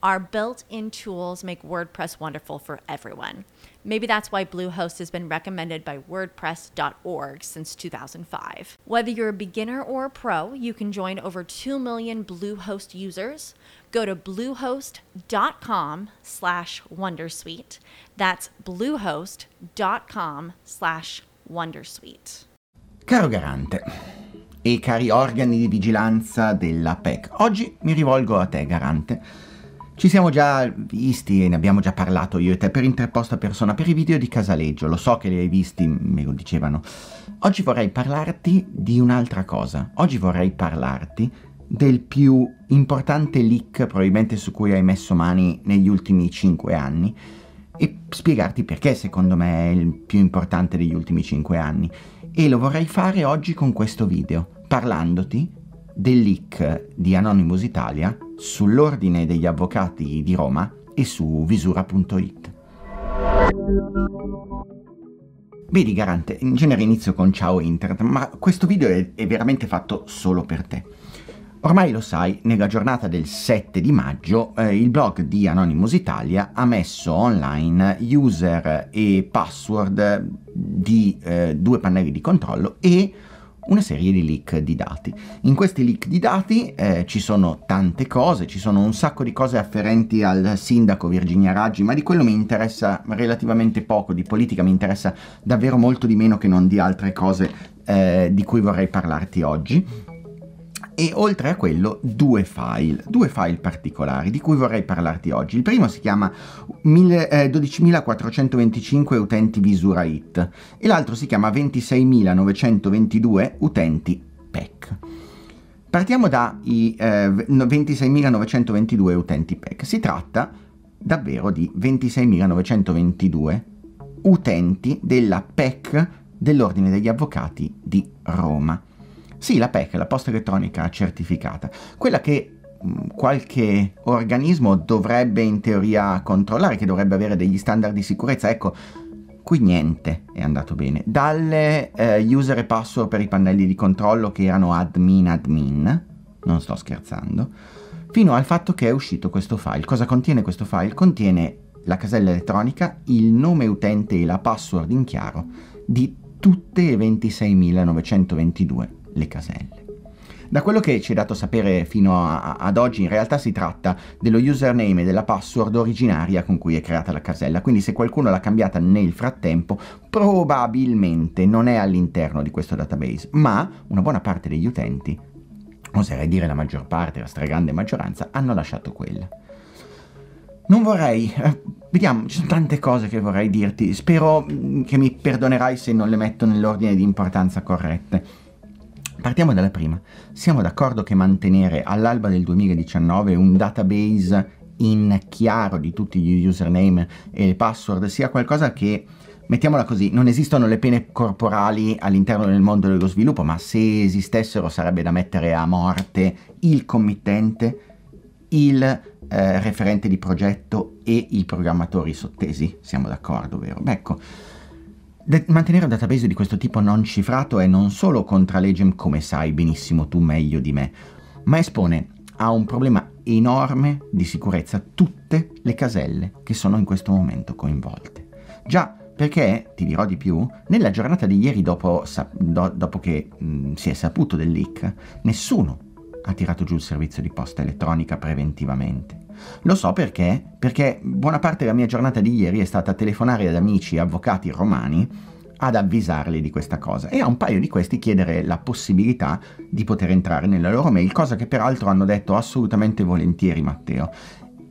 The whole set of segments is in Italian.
Our built in tools make WordPress wonderful for everyone. Maybe that's why Bluehost has been recommended by WordPress.org since 2005. Whether you're a beginner or a pro, you can join over 2 million Bluehost users. Go to bluehost.com slash Wondersuite. That's bluehost.com slash Wondersuite. Caro Garante e cari organi di vigilanza della PEC, oggi mi rivolgo a te, Garante Ci siamo già visti e ne abbiamo già parlato io e te per interposta persona per i video di Casaleggio, lo so che li hai visti, me lo dicevano. Oggi vorrei parlarti di un'altra cosa. Oggi vorrei parlarti del più importante leak probabilmente su cui hai messo mani negli ultimi cinque anni e spiegarti perché secondo me è il più importante degli ultimi cinque anni. E lo vorrei fare oggi con questo video, parlandoti del leak di Anonymous Italia sull'Ordine degli Avvocati di Roma e su visura.it. Vedi Garante, in genere inizio con ciao internet, ma questo video è, è veramente fatto solo per te. Ormai lo sai, nella giornata del 7 di maggio eh, il blog di Anonymous Italia ha messo online user e password di eh, due pannelli di controllo e una serie di leak di dati. In questi leak di dati eh, ci sono tante cose, ci sono un sacco di cose afferenti al sindaco Virginia Raggi, ma di quello mi interessa relativamente poco, di politica mi interessa davvero molto di meno che non di altre cose eh, di cui vorrei parlarti oggi e oltre a quello due file, due file particolari di cui vorrei parlarti oggi. Il primo si chiama 12.425 eh, utenti Visura It e l'altro si chiama 26.922 utenti PEC. Partiamo dai eh, 26.922 utenti PEC. Si tratta davvero di 26.922 utenti della PEC dell'Ordine degli Avvocati di Roma. Sì, la PEC, la posta elettronica certificata, quella che mm, qualche organismo dovrebbe in teoria controllare, che dovrebbe avere degli standard di sicurezza. Ecco, qui niente è andato bene. Dalle eh, user e password per i pannelli di controllo che erano admin admin, non sto scherzando, fino al fatto che è uscito questo file. Cosa contiene questo file? Contiene la casella elettronica, il nome utente e la password in chiaro di tutte le 26.922 le caselle. Da quello che ci è dato sapere fino a, ad oggi, in realtà si tratta dello username e della password originaria con cui è creata la casella, quindi se qualcuno l'ha cambiata nel frattempo, probabilmente non è all'interno di questo database, ma una buona parte degli utenti, oserei dire la maggior parte, la stragrande maggioranza, hanno lasciato quella. Non vorrei, eh, vediamo, ci sono tante cose che vorrei dirti, spero mm, che mi perdonerai se non le metto nell'ordine di importanza corrette. Partiamo dalla prima. Siamo d'accordo che mantenere all'alba del 2019 un database in chiaro di tutti gli username e password sia qualcosa che, mettiamola così, non esistono le pene corporali all'interno del mondo dello sviluppo, ma se esistessero sarebbe da mettere a morte il committente, il eh, referente di progetto e i programmatori sottesi. Siamo d'accordo, vero? Beh, ecco De- mantenere un database di questo tipo non cifrato è non solo contra legem, come sai benissimo tu meglio di me, ma espone a un problema enorme di sicurezza tutte le caselle che sono in questo momento coinvolte. Già Perché, ti dirò di più, nella giornata di ieri dopo, do, dopo che mh, si è saputo del leak, nessuno ha tirato giù il servizio di posta elettronica preventivamente. Lo so perché? Perché buona parte della mia giornata di ieri è stata telefonare ad amici avvocati romani ad avvisarli di questa cosa e a un paio di questi chiedere la possibilità di poter entrare nella loro mail, cosa che peraltro hanno detto assolutamente volentieri Matteo.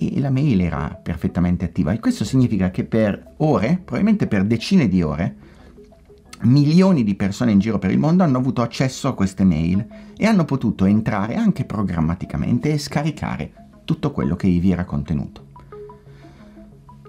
E la mail era perfettamente attiva e questo significa che per ore, probabilmente per decine di ore, milioni di persone in giro per il mondo hanno avuto accesso a queste mail e hanno potuto entrare anche programmaticamente e scaricare tutto quello che ivi era contenuto.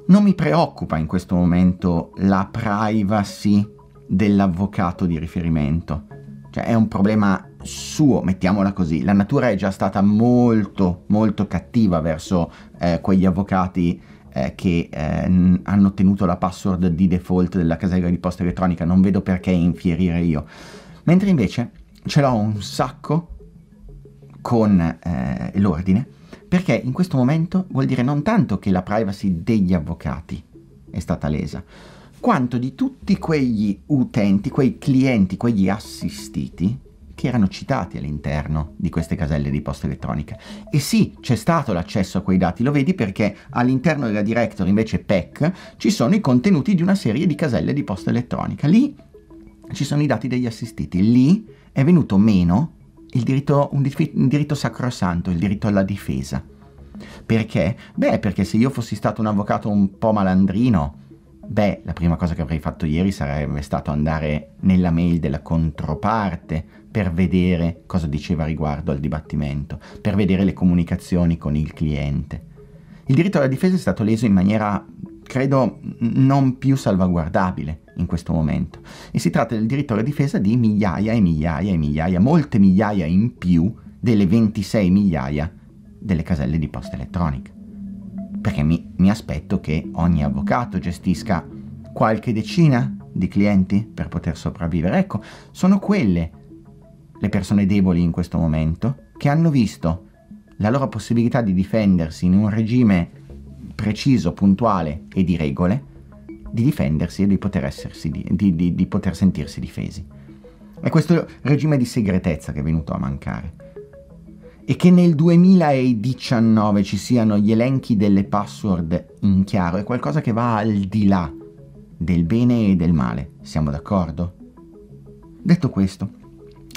Non mi preoccupa in questo momento la privacy dell'avvocato di riferimento, cioè è un problema suo, mettiamola così. La natura è già stata molto, molto cattiva verso eh, quegli avvocati eh, che eh, hanno ottenuto la password di default della casella di posta elettronica, non vedo perché infierire io. Mentre invece ce l'ho un sacco con eh, l'ordine perché in questo momento vuol dire non tanto che la privacy degli avvocati è stata lesa, quanto di tutti quegli utenti, quei clienti, quegli assistiti che erano citati all'interno di queste caselle di posta elettronica. E sì, c'è stato l'accesso a quei dati, lo vedi perché all'interno della directory invece PEC ci sono i contenuti di una serie di caselle di posta elettronica. Lì ci sono i dati degli assistiti, lì è venuto meno diritto, un, un diritto sacrosanto, il diritto alla difesa. Perché? Beh, perché se io fossi stato un avvocato un po' malandrino, beh, la prima cosa che avrei fatto ieri sarebbe stato andare nella mail della controparte per vedere cosa diceva riguardo al dibattimento, per vedere le comunicazioni con il cliente. Il diritto alla difesa è stato leso in maniera, credo, non più salvaguardabile in questo momento. E si tratta del diritto alla difesa di migliaia e migliaia e migliaia, molte migliaia in più delle 26 migliaia delle caselle di posta elettronica. Perché mi, mi aspetto che ogni avvocato gestisca qualche decina di clienti per poter sopravvivere. Ecco, sono quelle le persone deboli in questo momento che hanno visto la loro possibilità di difendersi in un regime preciso, puntuale e di regole di difendersi e di poter, di, di, di poter sentirsi difesi. È questo regime di segretezza che è venuto a mancare. E che nel 2019 ci siano gli elenchi delle password in chiaro è qualcosa che va al di là del bene e del male. Siamo d'accordo? Detto questo,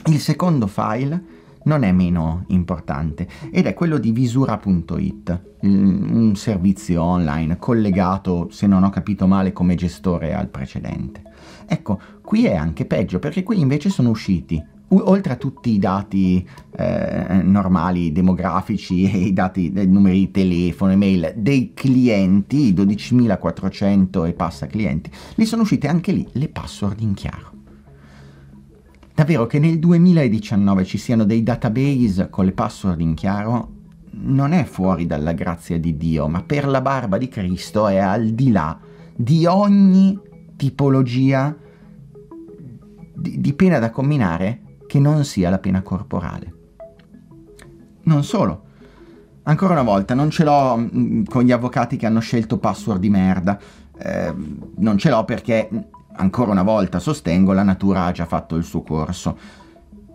il secondo file non è meno importante ed è quello di visura.it, un servizio online collegato, se non ho capito male, come gestore al precedente. Ecco, qui è anche peggio perché qui invece sono usciti oltre a tutti i dati eh, normali, demografici e i dati dei numeri di telefono, email dei clienti, i 12.400 e passa clienti, li sono uscite anche lì le password in chiaro. Davvero che nel 2019 ci siano dei database con le password in chiaro non è fuori dalla grazia di Dio, ma per la barba di Cristo è al di là di ogni tipologia di, di pena da comminare che non sia la pena corporale. Non solo. Ancora una volta, non ce l'ho mm, con gli avvocati che hanno scelto password di merda. Eh, non ce l'ho perché ancora una volta sostengo, la natura ha già fatto il suo corso.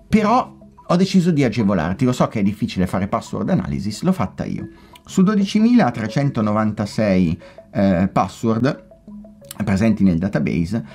Però ho deciso di agevolarti, lo so che è difficile fare password analysis, l'ho fatta io. Su 12.396 eh, password presenti nel database,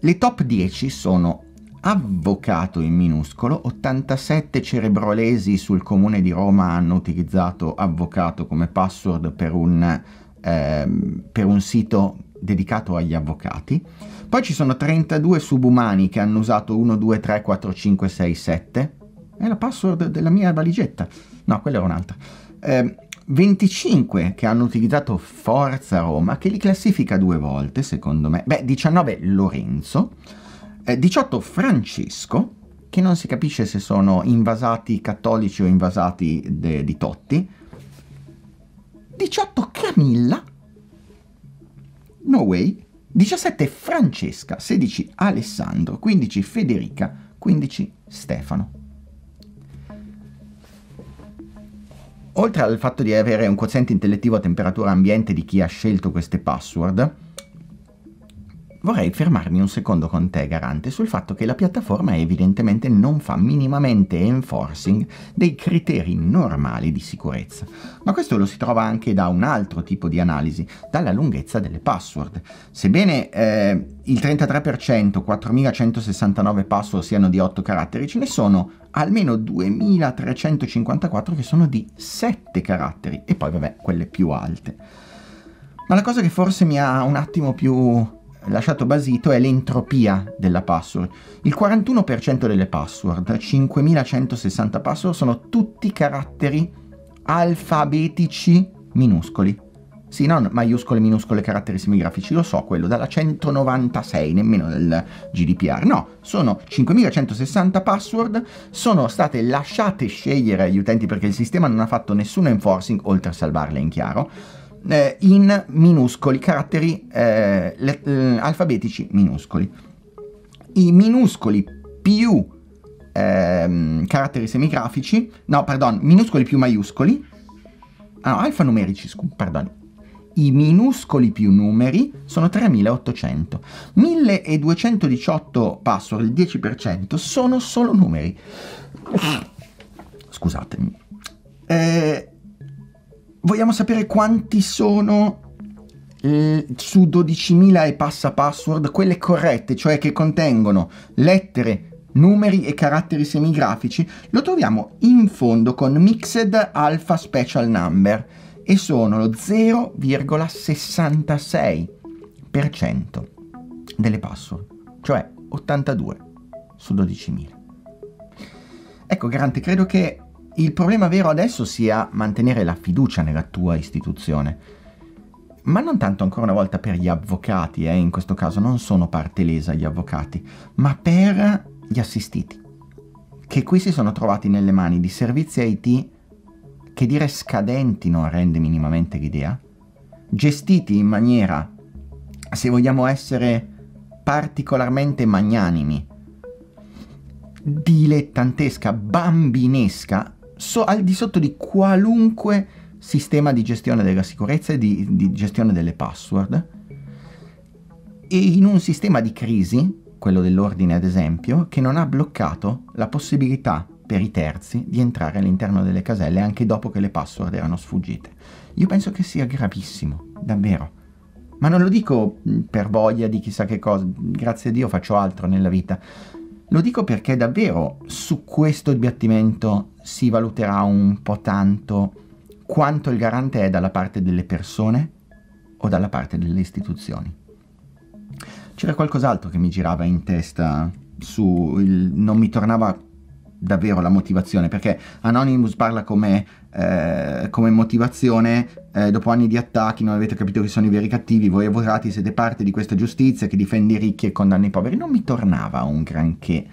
le top 10 sono avvocato in minuscolo, 87 cerebrolesi sul comune di Roma hanno utilizzato avvocato come password per un, eh, per un sito dedicato agli avvocati. Poi ci sono 32 subumani che hanno usato 1, 2, 3, 4, 5, 6, 7. È la password della mia valigetta. No, quella era un'altra. Eh, 25 che hanno utilizzato Forza Roma, che li classifica due volte, secondo me. Beh, 19 Lorenzo. Eh, 18 Francesco, che non si capisce se sono invasati cattolici o invasati de, di Totti. 18 Camilla. No way. 17 Francesca, 16 Alessandro, 15 Federica, 15 Stefano. Oltre al fatto di avere un quoziente intellettivo a temperatura ambiente di chi ha scelto queste password, vorrei fermarmi un secondo con te, Garante, sul fatto che la piattaforma evidentemente non fa minimamente enforcing dei criteri normali di sicurezza. Ma questo lo si trova anche da un altro tipo di analisi, dalla lunghezza delle password. Sebbene eh, il 33%, 4169 password siano di 8 caratteri, ce ne sono almeno 2354 che sono di 7 caratteri e poi vabbè quelle più alte. Ma la cosa che forse mi ha un attimo più lasciato basito è l'entropia della password. Il 41% delle password, 5160 password, sono tutti caratteri alfabetici minuscoli. Sì, non maiuscole, minuscole, caratteri semigrafici, lo so quello, dalla 196, nemmeno del GDPR. No, sono 5160 password, sono state lasciate scegliere agli utenti perché il sistema non ha fatto nessun enforcing, oltre a salvarle in chiaro eh, in minuscoli, caratteri eh, le, eh, alfabetici minuscoli. I minuscoli più ehm, caratteri semigrafici, no, pardon, minuscoli più maiuscoli, ah, no, alfanumerici, scu- pardon, i minuscoli più numeri sono 3800. 1218 password, il 10%, sono solo numeri. Scusatemi. Eh, vogliamo sapere quanti sono eh, su 12.000 e passa password, quelle corrette, cioè che contengono lettere, numeri e caratteri semigrafici, lo troviamo in fondo con Mixed Alpha Special Number e sono lo 0,66% delle password, cioè 82 su 12.000. Ecco, Garante, credo che il problema vero adesso sia mantenere la fiducia nella tua istituzione. Ma non tanto ancora una volta per gli avvocati, eh, in questo caso non sono parte lesa gli avvocati, ma per gli assistiti, che qui si sono trovati nelle mani di servizi IT che dire scadenti non rende minimamente l'idea, gestiti in maniera, se vogliamo essere particolarmente magnanimi, dilettantesca, bambinesca, so, al di sotto di qualunque sistema di gestione della sicurezza e di, di gestione delle password. E in un sistema di crisi, quello dell'ordine ad esempio, che non ha bloccato la possibilità per i terzi di entrare all'interno delle caselle anche dopo che le password erano sfuggite. Io penso che sia gravissimo, davvero. Ma non lo dico per voglia di chissà che cosa, grazie a Dio faccio altro nella vita. Lo dico perché davvero su questo dibattimento si valuterà un po' tanto quanto il garante è dalla parte delle persone o dalla parte delle istituzioni. C'era qualcos'altro che mi girava in testa su il non mi tornava davvero la motivazione, perché Anonymous parla come, eh, come motivazione, eh, dopo anni di attacchi non avete capito chi sono i veri cattivi, voi avvocati siete parte di questa giustizia che difende i ricchi e condanna i poveri, non mi tornava un granché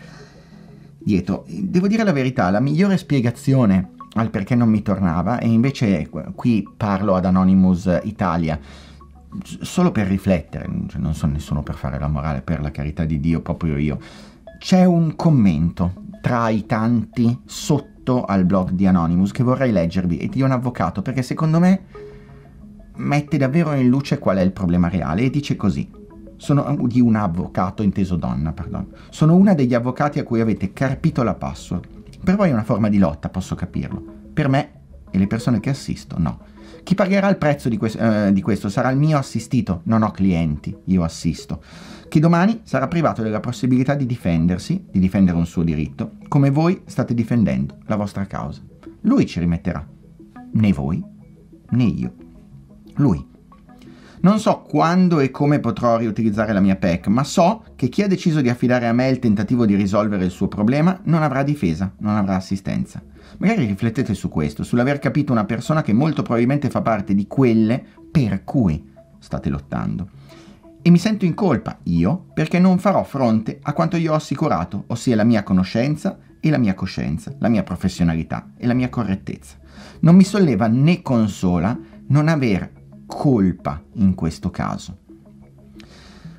dietro. Devo dire la verità, la migliore spiegazione al perché non mi tornava, e invece qui parlo ad Anonymous Italia, solo per riflettere, cioè non sono nessuno per fare la morale, per la carità di Dio, proprio io. C'è un commento tra i tanti sotto al blog di Anonymous che vorrei leggervi e di un avvocato perché secondo me mette davvero in luce qual è il problema reale e dice così sono di un avvocato, inteso donna, pardon. Sono una degli avvocati a cui avete carpito la password. Per voi è una forma di lotta, posso capirlo. Per me e le persone che assisto, no. Chi pagherà il prezzo di, que- eh, di questo sarà il mio assistito, non ho clienti, io assisto. Chi domani sarà privato della possibilità di difendersi, di difendere un suo diritto, come voi state difendendo la vostra causa. Lui ci rimetterà. Né voi, né io. Lui non so quando e come potrò riutilizzare la mia PEC, ma so che chi ha deciso di affidare a me il tentativo di risolvere il suo problema non avrà difesa, non avrà assistenza. Magari riflettete su questo, sull'aver capito una persona che molto probabilmente fa parte di quelle per cui state lottando. E mi sento in colpa, io, perché non farò fronte a quanto io ho assicurato, ossia la mia conoscenza e la mia coscienza, la mia professionalità e la mia correttezza. Non mi solleva né consola non aver colpa in questo caso.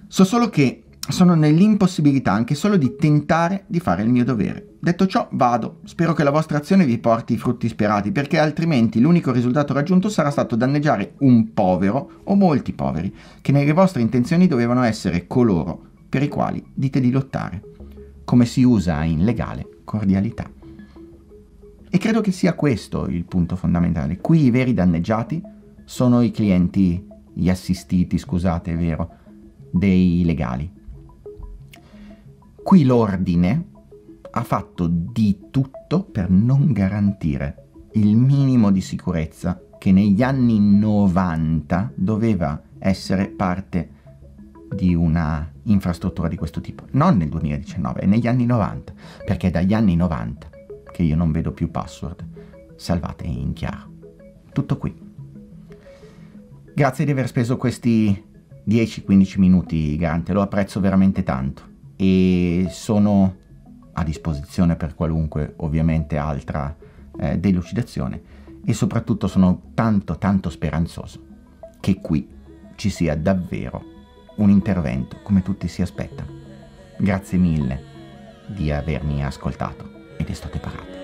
So solo che sono nell'impossibilità anche solo di tentare di fare il mio dovere. Detto ciò, vado. Spero che la vostra azione vi porti i frutti sperati, perché altrimenti l'unico risultato raggiunto sarà stato danneggiare un povero o molti poveri, che nelle vostre intenzioni dovevano essere coloro per i quali dite di lottare, come si usa in legale cordialità. E credo che sia questo il punto fondamentale. Qui i veri danneggiati sono i clienti, gli assistiti, scusate, è vero, dei legali Qui l'ordine ha fatto di tutto per non garantire il minimo di sicurezza che negli anni 90 doveva essere parte di una infrastruttura di questo tipo. Non nel 2019, è negli anni 90, perché è dagli anni 90 che io non vedo più password salvate in chiaro. Tutto qui. Grazie di aver speso questi 10-15 minuti, Garante, lo apprezzo veramente tanto e sono a disposizione per qualunque ovviamente altra eh, delucidazione e soprattutto sono tanto tanto speranzoso che qui ci sia davvero un intervento come tutti si aspettano. Grazie mille di avermi ascoltato ed state parate.